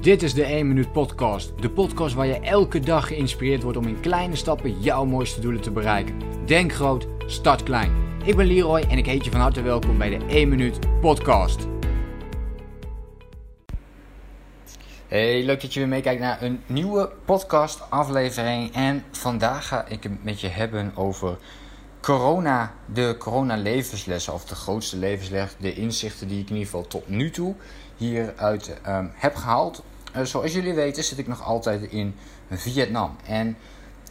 Dit is de 1 Minuut Podcast. De podcast waar je elke dag geïnspireerd wordt om in kleine stappen jouw mooiste doelen te bereiken. Denk groot, start klein. Ik ben Leroy en ik heet je van harte welkom bij de 1 Minuut Podcast. Hey, leuk dat je weer meekijkt naar een nieuwe podcast aflevering. En vandaag ga ik het met je hebben over corona, de corona levenslessen of de grootste levensles, de inzichten die ik in ieder geval tot nu toe hieruit um, heb gehaald. Uh, zoals jullie weten zit ik nog altijd in Vietnam. En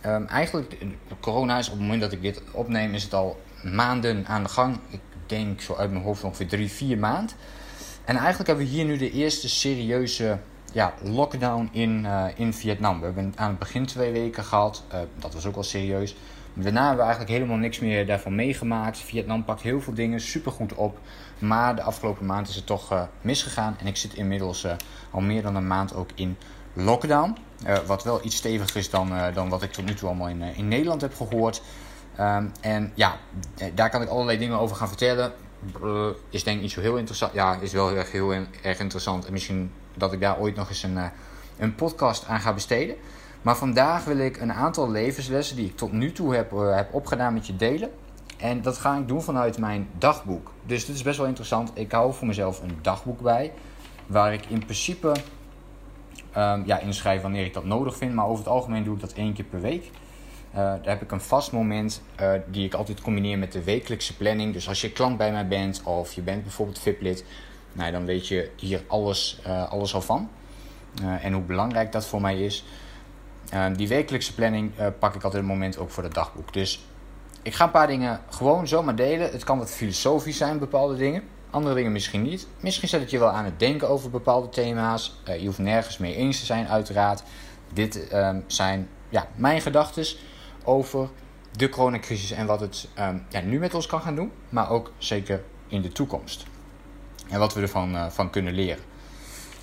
um, eigenlijk, corona is op het moment dat ik dit opneem, is het al maanden aan de gang. Ik denk zo uit mijn hoofd ongeveer drie, vier maanden. En eigenlijk hebben we hier nu de eerste serieuze ja, lockdown in, uh, in Vietnam. We hebben aan het begin twee weken gehad. Dat was ook wel serieus. Daarna hebben we eigenlijk helemaal niks meer daarvan meegemaakt. Vietnam pakt heel veel dingen supergoed op. Maar de afgelopen maand is het toch uh, misgegaan. En ik zit inmiddels uh, al meer dan een maand ook in lockdown. Uh, wat wel iets steviger is dan, dan wat ik tot nu toe allemaal in, in Nederland heb gehoord. Um, en ja, daar kan ik allerlei dingen over gaan vertellen. is denk ik niet zo heel interessant. Ja, is wel erg, heel erg interessant. En misschien dat ik daar ooit nog eens een, een podcast aan ga besteden. Maar vandaag wil ik een aantal levenslessen die ik tot nu toe heb, uh, heb opgedaan met je delen. En dat ga ik doen vanuit mijn dagboek. Dus dit is best wel interessant. Ik hou voor mezelf een dagboek bij. Waar ik in principe um, ja, inschrijf wanneer ik dat nodig vind. Maar over het algemeen doe ik dat één keer per week. Uh, daar heb ik een vast moment uh, die ik altijd combineer met de wekelijkse planning. Dus als je klant bij mij bent of je bent bijvoorbeeld VIP-lid, nou, dan weet je hier alles, alles al van. en hoe belangrijk dat voor mij is. Uh, die wekelijkse planning uh, pak ik altijd het moment ook voor het dagboek. Dus ik ga een paar dingen gewoon zomaar delen. Het kan wat filosofisch zijn, bepaalde dingen. Andere dingen misschien niet. Misschien zet het je wel aan het denken over bepaalde thema's. Uh, je hoeft nergens mee eens te zijn, uiteraard. Dit ehm, zijn ja, mijn gedachten over de coronacrisis en wat het um, ja, nu met ons kan gaan doen. Maar ook zeker in de toekomst. En wat we ervan van kunnen leren.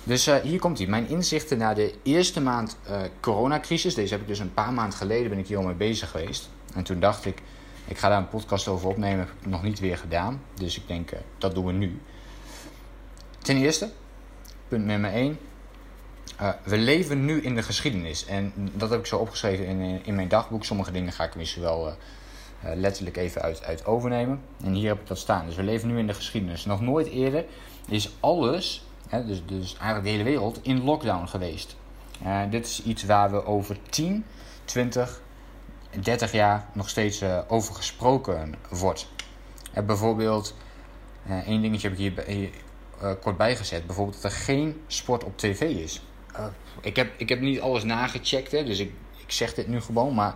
Dus uh, hier komt hij. Mijn inzichten na de eerste maand uh, coronacrisis. Deze heb ik dus een paar maanden geleden ben ik hier al mee bezig geweest. En toen dacht ik, ik ga daar een podcast over opnemen. Heb ik nog niet weer gedaan. Dus ik denk, uh, dat doen we nu. Ten eerste, punt nummer 1. we leven nu in de geschiedenis. En dat heb ik zo opgeschreven in, in mijn dagboek. Sommige dingen ga ik misschien wel letterlijk even uit, uit overnemen. En hier heb ik dat staan. Dus we leven nu in de geschiedenis. Nog nooit eerder is alles Hè, dus, dus eigenlijk de hele wereld, in lockdown geweest. Uh, dit is iets waar we over 10, 20, 30 jaar nog steeds uh, over gesproken wordt. Uh, bijvoorbeeld, één dingetje heb ik hier, hier kort bijgezet. Bijvoorbeeld dat er geen sport op tv is. ik, heb, ik heb niet alles nagecheckt, hè, dus ik, ik zeg dit nu gewoon. Maar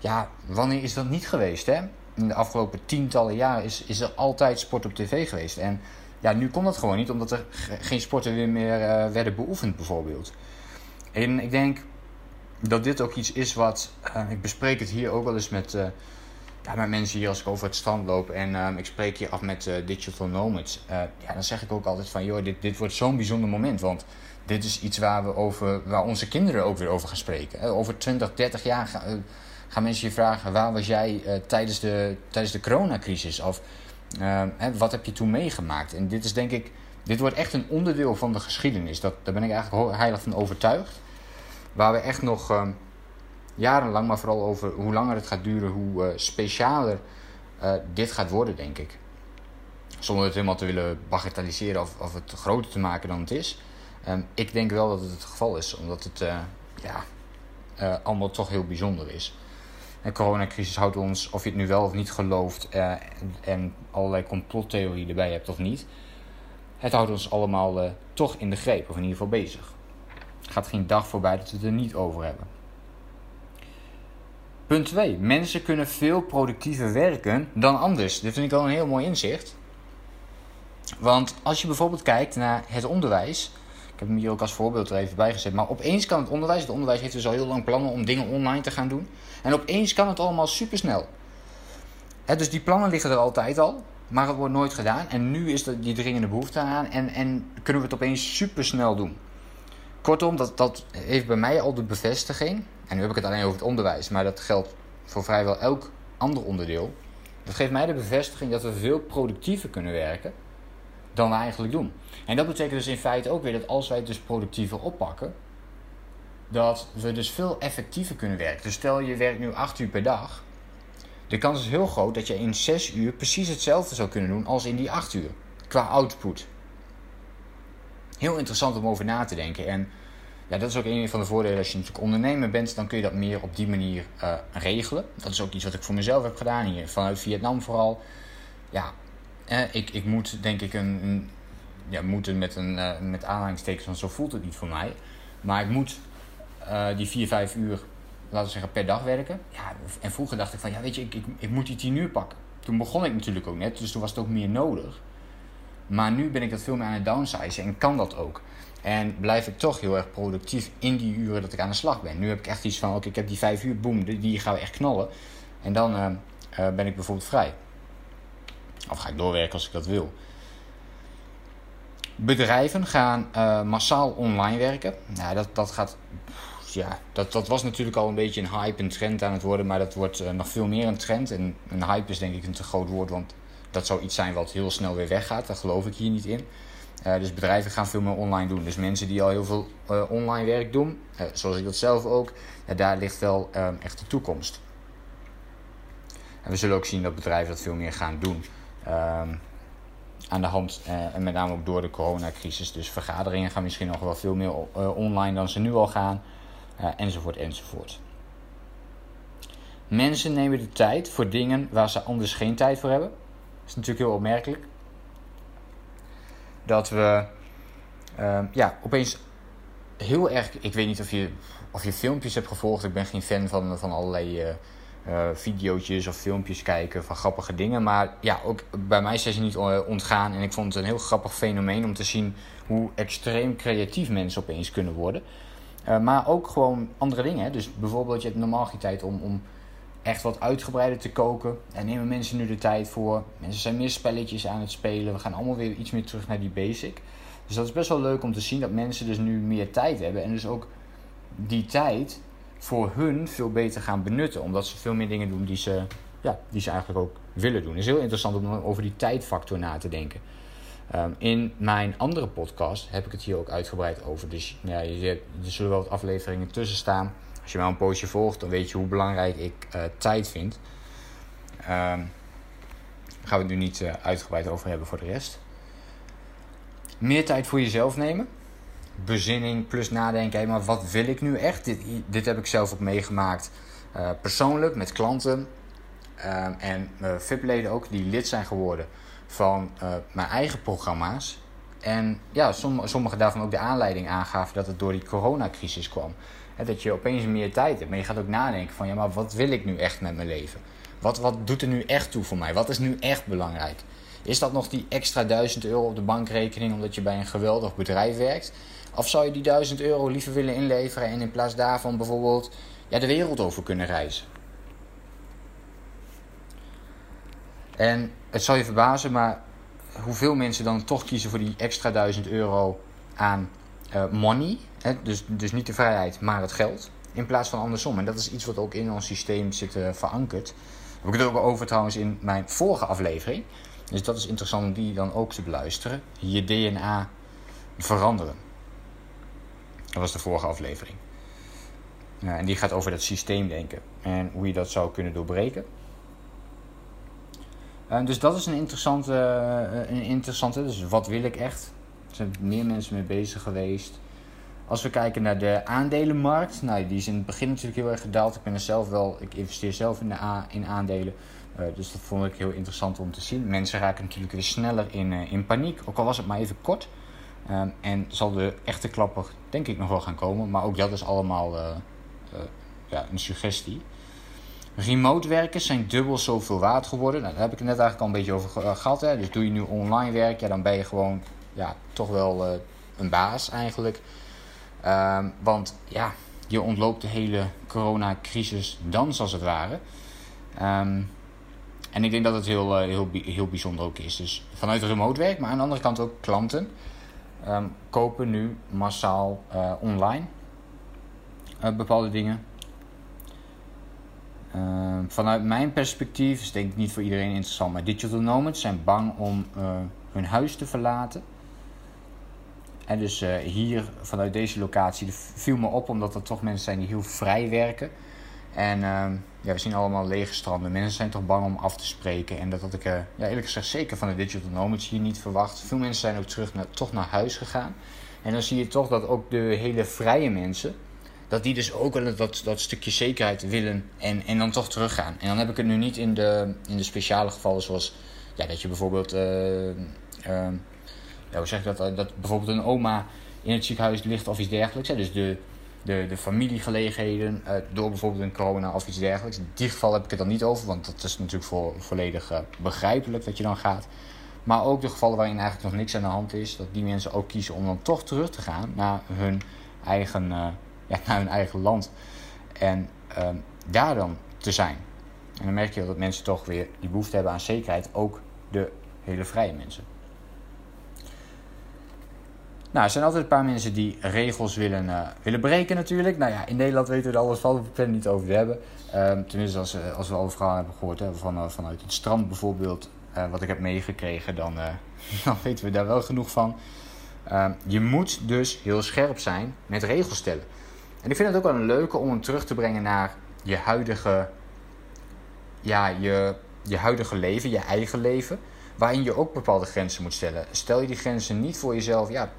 ja, wanneer is dat niet geweest? Hè? In de afgelopen tientallen jaren is, is er altijd sport op tv geweest. En ja, nu kon dat gewoon niet, omdat er geen sporten weer meer uh, werden beoefend, bijvoorbeeld. En ik denk dat dit ook iets is wat. Uh, ik bespreek het hier ook wel eens met, uh, ja, met mensen hier als ik over het strand loop. En ik spreek hier af met digital nomads. ja, dan zeg ik ook altijd van: joh, dit, dit wordt zo'n bijzonder moment. Want dit is iets waar, we over, waar onze kinderen ook weer over gaan spreken. Over 20, 30 jaar gaan, gaan mensen je vragen: waar was jij tijdens, de, tijdens de coronacrisis? Of hè, wat heb je toen meegemaakt? En dit is denk ik, dit wordt echt een onderdeel van de geschiedenis. Dat, daar ben ik eigenlijk heilig van overtuigd. Waar we echt nog uh, jarenlang, maar vooral over hoe langer het gaat duren, hoe uh, specialer eh, dit gaat worden, denk ik. Zonder het helemaal te willen bagatelliseren of, of het groter te maken dan het is. Um, ik denk wel dat het het geval is, omdat het ja, allemaal toch heel bijzonder is. De coronacrisis houdt ons, of je het nu wel of niet gelooft uh, en allerlei complottheorieën erbij hebt of niet, het houdt ons allemaal uh, toch in de greep, of in ieder geval bezig. Er gaat geen dag voorbij dat we het er niet over hebben. Punt 2. Mensen kunnen veel productiever werken dan anders. Dit vind ik al een heel mooi inzicht. Want als je bijvoorbeeld kijkt naar het onderwijs, heb hem hier ook als voorbeeld er even bij gezet. Maar opeens kan het onderwijs, het onderwijs heeft dus al heel lang plannen om dingen online te gaan doen. En opeens kan het allemaal supersnel. He, dus die plannen liggen er altijd al, maar het wordt nooit gedaan. En nu is er die dringende behoefte aan en, en kunnen we het opeens supersnel doen. Kortom, dat, dat heeft bij mij al de bevestiging. En nu heb ik het alleen over het onderwijs, maar dat geldt voor vrijwel elk ander onderdeel. Dat geeft mij de bevestiging dat we veel productiever kunnen werken dan we eigenlijk doen. En dat betekent dus in feite ook weer dat als wij het dus productiever oppakken, dat we dus veel effectiever kunnen werken. Dus stel je werkt nu 8 uur per dag, de kans is heel groot dat je in 6 uur precies hetzelfde zou kunnen doen als in die 8 uur, qua output. Heel interessant om over na te denken. En ja, dat is ook een van de voordelen als je natuurlijk ondernemer bent, dan kun je dat meer op die manier uh, regelen. Dat is ook iets wat ik voor mezelf heb gedaan hier, vanuit Vietnam vooral. Ja, eh, ik, ik moet denk ik een, een ja, moeten met, een, uh, met aanhalingstekens, want zo voelt het niet voor mij. Maar ik moet uh, die 4, 5 uur, laten zeggen, per dag werken. Ja, en vroeger dacht ik van, ja weet je, ik, ik, ik moet die 10 uur pakken. Toen begon ik natuurlijk ook net, dus toen was het ook meer nodig. Maar nu ben ik dat veel meer aan het downsizen en kan dat ook. En blijf ik toch heel erg productief in die uren dat ik aan de slag ben. Nu heb ik echt iets van, oké, ik heb die 5 uur, boem, die, die gaan we echt knallen. En dan ben ik bijvoorbeeld vrij. Of ga ik doorwerken als ik dat wil. Bedrijven gaan uh, massaal online werken. Nou, dat, dat gaat. Ja, dat, dat was natuurlijk al een beetje een hype, een trend aan het worden, maar dat wordt uh, nog veel meer een trend. En een hype is denk ik een te groot woord, want dat zou iets zijn wat heel snel weer weggaat. Daar geloof ik hier niet in. Uh, dus bedrijven gaan veel meer online doen. Dus mensen die al heel veel online werk doen, zoals ik dat zelf ook, ja, daar ligt wel echt de toekomst. En we zullen ook zien dat bedrijven dat veel meer gaan doen. Ehm, aan de hand. Uh, en met name ook door de coronacrisis. Dus vergaderingen gaan misschien nog wel veel meer uh, online dan ze nu al gaan. Uh, enzovoort, enzovoort. Mensen nemen de tijd voor dingen waar ze anders geen tijd voor hebben. Dat is natuurlijk heel opmerkelijk. Dat we ehm, ja, opeens heel erg. Ik weet niet of je, of je filmpjes hebt gevolgd. Ik ben geen fan van, van allerlei video's of filmpjes kijken van grappige dingen. Maar ja, ook bij mij zijn ze niet ontgaan. En ik vond het een heel grappig fenomeen om te zien hoe extreem creatief mensen opeens kunnen worden. Uh, maar ook gewoon andere dingen. Dus bijvoorbeeld, je hebt normaal geen tijd om, om echt wat uitgebreider te koken. En nemen mensen nu de tijd voor. Mensen zijn meer spelletjes aan het spelen. We gaan allemaal weer iets meer terug naar die basic. Dus dat is best wel leuk om te zien dat mensen dus nu meer tijd hebben. En dus ook die tijd voor hun veel beter gaan benutten. Omdat ze veel meer dingen doen die ze, ja, die ze eigenlijk ook willen doen. Het is heel interessant om over die tijdfactor na te denken. Um, in mijn andere podcast heb ik het hier ook uitgebreid over. Dus ja, je, er zullen wel wat afleveringen tussen staan. Als je mij een poosje volgt, dan weet je hoe belangrijk ik uh, tijd vind. Um, daar gaan we het nu niet uh, uitgebreid over hebben voor de rest. Meer tijd voor jezelf nemen bezinning plus nadenken. Hey, maar wat wil ik nu echt? Dit, dit heb ik zelf ook meegemaakt uh, persoonlijk met klanten. Uh, en VIP-leden ook die lid zijn geworden van mijn eigen programma's. En ja, sommige, sommige daarvan ook de aanleiding aangaven dat het door die coronacrisis kwam. Dat je opeens meer tijd hebt. Maar je gaat ook nadenken van ja, maar wat wil ik nu echt met mijn leven? Wat, wat doet er nu echt toe voor mij? Wat is nu echt belangrijk? Is dat nog die extra 1000 euro op de bankrekening omdat je bij een geweldig bedrijf werkt? Of zou je die 1000 euro liever willen inleveren en in plaats daarvan bijvoorbeeld ja, de wereld over kunnen reizen? En het zal je verbazen, maar hoeveel mensen dan toch kiezen voor die extra 1000 euro aan uh, money, hè? Dus, dus niet de vrijheid, maar het geld, in plaats van andersom. En dat is iets wat ook in ons systeem zit uh, verankerd. Heb ik het ook over trouwens in mijn vorige aflevering. Dus dat is interessant om die dan ook te beluisteren. Je DNA veranderen. Dat was de vorige aflevering. En die gaat over dat systeemdenken en hoe je dat zou kunnen doorbreken. Uh, dus dat is een interessante, uh, een interessante. Dus wat wil ik echt? Er zijn meer mensen mee bezig geweest. Als we kijken naar de aandelenmarkt, nou, die is in het begin natuurlijk heel erg gedaald. Ik ben er zelf wel, ik investeer zelf in, de a, in aandelen. Uh, dus dat vond ik heel interessant om te zien. Mensen raken natuurlijk weer sneller in, in paniek, ook al was het maar even kort. Um, en zal de echte klapper denk ik nog wel gaan komen. Maar ook dat is allemaal uh, ja, een suggestie. Remote werken zijn dubbel zoveel waard geworden. Nou, daar heb ik het net eigenlijk al een beetje over gehad. Hè. Dus doe je nu online werk, ja, dan ben je gewoon ja, toch wel een baas eigenlijk. Um, want ja, je ontloopt de hele coronacrisis dans als het ware. Um, en ik denk dat het heel, heel, heel bijzonder ook is. Dus vanuit remote werk, maar aan de andere kant ook klanten um, kopen nu massaal uh, online uh, bepaalde dingen. Uh, vanuit mijn perspectief is denk ik niet voor iedereen interessant, maar digital nomads zijn bang om hun huis te verlaten. En dus hier vanuit deze locatie viel me op omdat er toch mensen zijn die heel vrij werken. En uh, ja, we zien allemaal lege stranden. Mensen zijn toch bang om af te spreken. En dat had ik uh, ja, eerlijk gezegd zeker van de Digital Nomads hier niet verwacht. Veel mensen zijn ook terug naar, toch naar huis gegaan. En dan zie je toch dat ook de hele vrije mensen, dat die dus ook wel dat, dat stukje zekerheid willen en, en dan toch teruggaan. En dan heb ik het nu niet in de, in de speciale gevallen zoals ja, dat je bijvoorbeeld, uh, ja, hoe zeg dat, dat bijvoorbeeld een oma in het ziekenhuis ligt of iets dergelijks. Hè? Dus de, de, de familiegelegenheden uh, door bijvoorbeeld een corona of iets dergelijks. In die geval heb ik het dan niet over, want dat is natuurlijk voor, volledig begrijpelijk dat je dan gaat. Maar ook de gevallen waarin eigenlijk nog niks aan de hand is, dat die mensen ook kiezen om dan toch terug te gaan naar hun eigen, uh, ja, naar hun eigen land. En uh, daar dan te zijn. En dan merk je dat mensen toch weer die behoefte hebben aan zekerheid, ook de hele vrije mensen. Nou, er zijn altijd een paar mensen die regels willen, uh, willen breken natuurlijk. Nou ja, in Nederland weten we er alles van, we kunnen het niet over hebben. Um, tenminste, als, als we al verhalen hebben gehoord hè, van, vanuit het strand bijvoorbeeld wat ik heb meegekregen, dan, dan weten we daar wel genoeg van. Uh, je moet dus heel scherp zijn met regels stellen. En ik vind het ook wel een leuke om hem terug te brengen naar je huidige, ja, je, je huidige leven, je eigen leven. Waarin je ook bepaalde grenzen moet stellen. Stel je die grenzen niet voor jezelf, ja,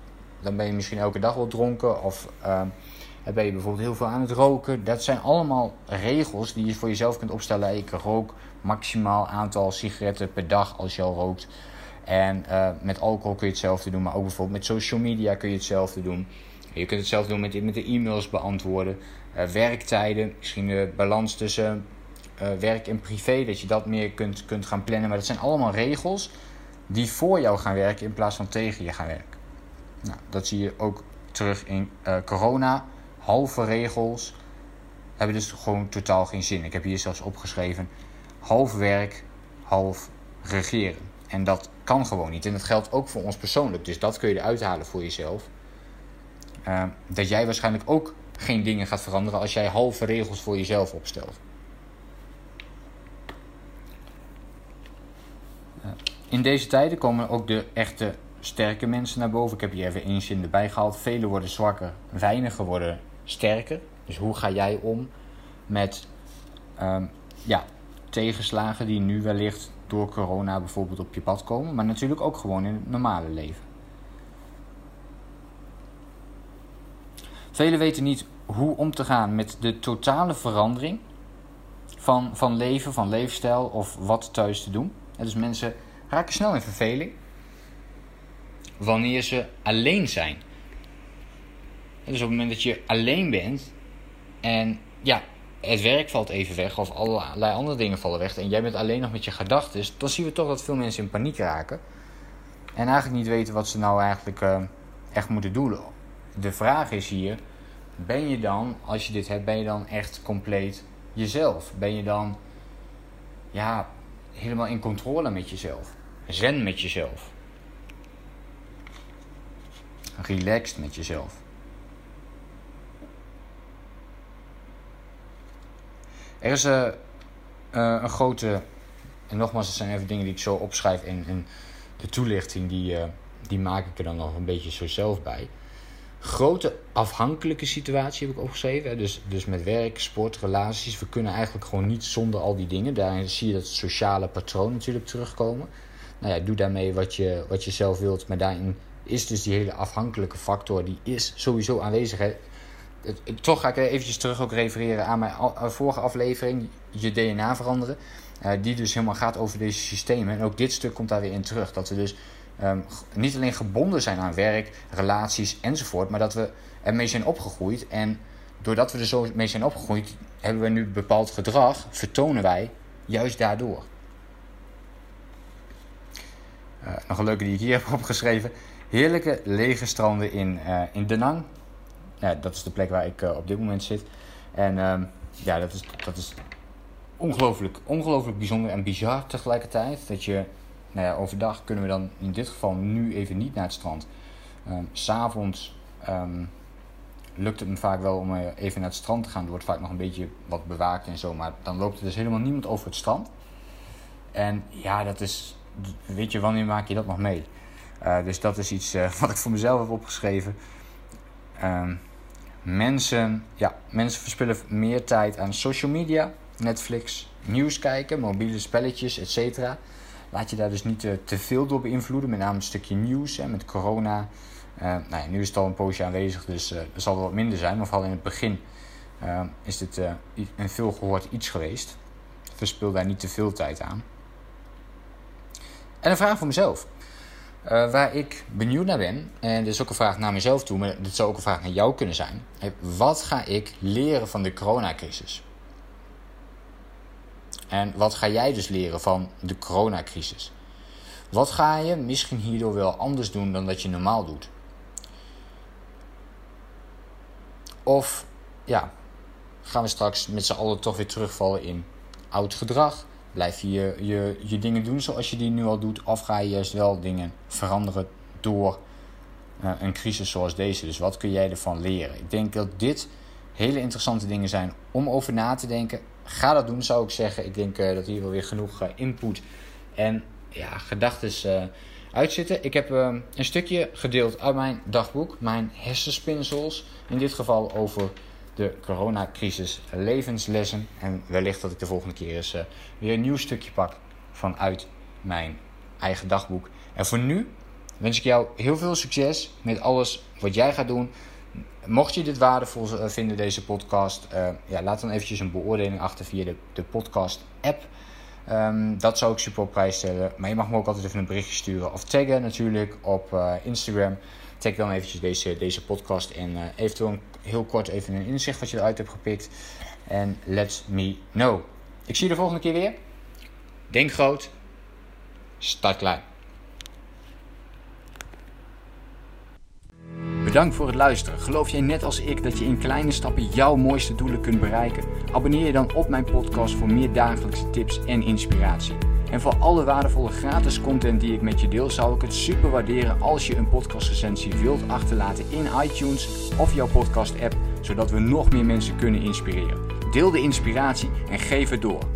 dan ben je misschien elke dag wel dronken. Of ben je bijvoorbeeld heel veel aan het roken. Dat zijn allemaal regels die je voor jezelf kunt opstellen. Ik rook maximaal aantal sigaretten per dag als je al rookt. En uh, met alcohol kun je hetzelfde doen, maar ook bijvoorbeeld met social media kun je hetzelfde doen. Je kunt hetzelfde doen met, met de e-mails beantwoorden. Uh, werktijden, misschien de balans tussen uh, werk en privé, dat je dat meer kunt, kunt gaan plannen. Maar dat zijn allemaal regels die voor jou gaan werken in plaats van tegen je gaan werken. Nou, dat zie je ook terug in corona. Halve regels hebben dus gewoon totaal geen zin. Ik heb hier zelfs opgeschreven half werk, half regeren. En dat kan gewoon niet. En dat geldt ook voor ons persoonlijk. Dus dat kun je eruit halen voor jezelf. Uh, dat jij waarschijnlijk ook geen dingen gaat veranderen als jij halve regels voor jezelf opstelt. Uh, in deze tijden komen ook de echte sterke mensen naar boven. Ik heb hier even één zin erbij gehaald. Velen worden zwakker, weinigen worden sterker. Dus hoe ga jij om met um, ja, tegenslagen die nu wellicht door corona bijvoorbeeld op je pad komen, maar natuurlijk ook gewoon in het normale leven. Velen weten niet hoe om te gaan met de totale verandering van, van leven, van leefstijl of wat thuis te doen. En dus mensen raken snel in verveling wanneer ze alleen zijn. dus op het moment dat je alleen bent en ja, het werk valt even weg of allerlei andere dingen vallen weg en jij bent alleen nog met je gedachten, dan zien we toch dat veel mensen in paniek raken en eigenlijk niet weten wat ze nou eigenlijk uh, echt moeten doen. De vraag is hier, ben je dan, als je dit hebt, ben je dan echt compleet jezelf? Ben je dan ja, helemaal in controle met jezelf? Zen met jezelf? Relaxed met jezelf? Er is uh, een grote, en nogmaals, het zijn even dingen die ik zo opschrijf en de toelichting die, uh, die maak ik er dan nog een beetje zo zelf bij. Grote afhankelijke situatie heb ik opgeschreven. Dus, dus met werk, sport, relaties. We kunnen eigenlijk gewoon niet zonder al die dingen. Daarin zie je dat sociale patroon natuurlijk terugkomen. Nou ja, doe daarmee wat je, wat je zelf wilt. Maar daarin is dus die hele afhankelijke factor, die is sowieso aanwezig. Toch ga ik eventjes terug ook refereren aan mijn eh, vorige aflevering, je DNA veranderen. Uh, die dus helemaal gaat over deze systemen. En ook dit stuk komt daar weer in terug. Dat we dus um, niet alleen gebonden zijn aan werk, relaties enzovoort, maar dat we ermee zijn opgegroeid. En doordat we er zo mee zijn opgegroeid, hebben we nu bepaald gedrag, vertonen wij juist daardoor. Uh, nog een leuke die ik hier heb opgeschreven. Heerlijke lege stranden in, uh, in Denang ja, dat is de plek waar ik uh, op dit moment zit. En um, ja, dat is, dat is ongelooflijk, ongelooflijk bijzonder en bizar tegelijkertijd. Dat je, nou ja, overdag kunnen we dan in dit geval nu even niet naar het strand. Um, S'avonds um, lukt het me vaak wel om even naar het strand te gaan. Er wordt vaak nog een beetje wat bewaakt en zo. Maar dan loopt er dus helemaal niemand over het strand. En ja, dat is. Weet je, wanneer maak je dat nog mee? Dus dat is iets wat ik voor mezelf heb opgeschreven. Ehm, mensen, ja, mensen verspillen meer tijd aan social media, Netflix, nieuws kijken, mobiele spelletjes, etc. Laat je daar dus niet te, te veel door beïnvloeden, met name een stukje nieuws hè, met corona. Nou ja, nu is het al een poosje aanwezig, dus uh, er zal wel wat minder zijn. Maar vooral in het begin is dit een veel gehoord iets geweest. Verspil daar niet te veel tijd aan. En een vraag voor mezelf. Waar ik benieuwd naar ben, en dit is ook een vraag naar mezelf toe, maar dit zou ook een vraag naar jou kunnen zijn. Wat ga ik leren van de coronacrisis? En wat ga jij dus leren van de coronacrisis? Wat ga je misschien hierdoor wel anders doen dan dat je normaal doet? Of ja, gaan we straks met z'n allen toch weer terugvallen in oud gedrag? Blijf je je, je dingen doen zoals je die nu al doet? Of ga je juist wel dingen veranderen door uh, een crisis zoals deze? Dus wat kun jij ervan leren? Ik denk dat dit hele interessante dingen zijn om over na te denken. Ga dat doen, zou ik zeggen. Ik denk uh, dat hier wel weer genoeg uh, input en ja, gedachten uitzitten. Ik heb een stukje gedeeld uit mijn dagboek, mijn hersenspinsels. In dit geval over de coronacrisis levenslessen. En wellicht dat ik de volgende keer eens uh, weer een nieuw stukje pak vanuit mijn eigen dagboek. En voor nu wens ik jou heel veel succes met alles wat jij gaat doen. Mocht je dit waardevol eh, vinden, deze podcast, uh, ja, laat dan eventjes een beoordeling achter via de, de podcast-app. Um, dat zou ik super op prijs stellen. Maar je mag me ook altijd even een berichtje sturen of taggen natuurlijk op Instagram. Tag dan eventjes deze, deze podcast en uh, eventueel heel kort even een inzicht wat je eruit hebt gepikt. En let me know. Ik zie je de volgende keer weer. Denk groot. Start klein. Bedankt voor het luisteren. Geloof jij net als ik dat je in kleine stappen jouw mooiste doelen kunt bereiken? Abonneer je dan op mijn podcast voor meer dagelijkse tips en inspiratie. En voor alle waardevolle gratis content die ik met je deel, zou ik het super waarderen als je een podcastrecensie wilt achterlaten in iTunes of jouw podcast app, zodat we nog meer mensen kunnen inspireren. Deel de inspiratie en geef het door.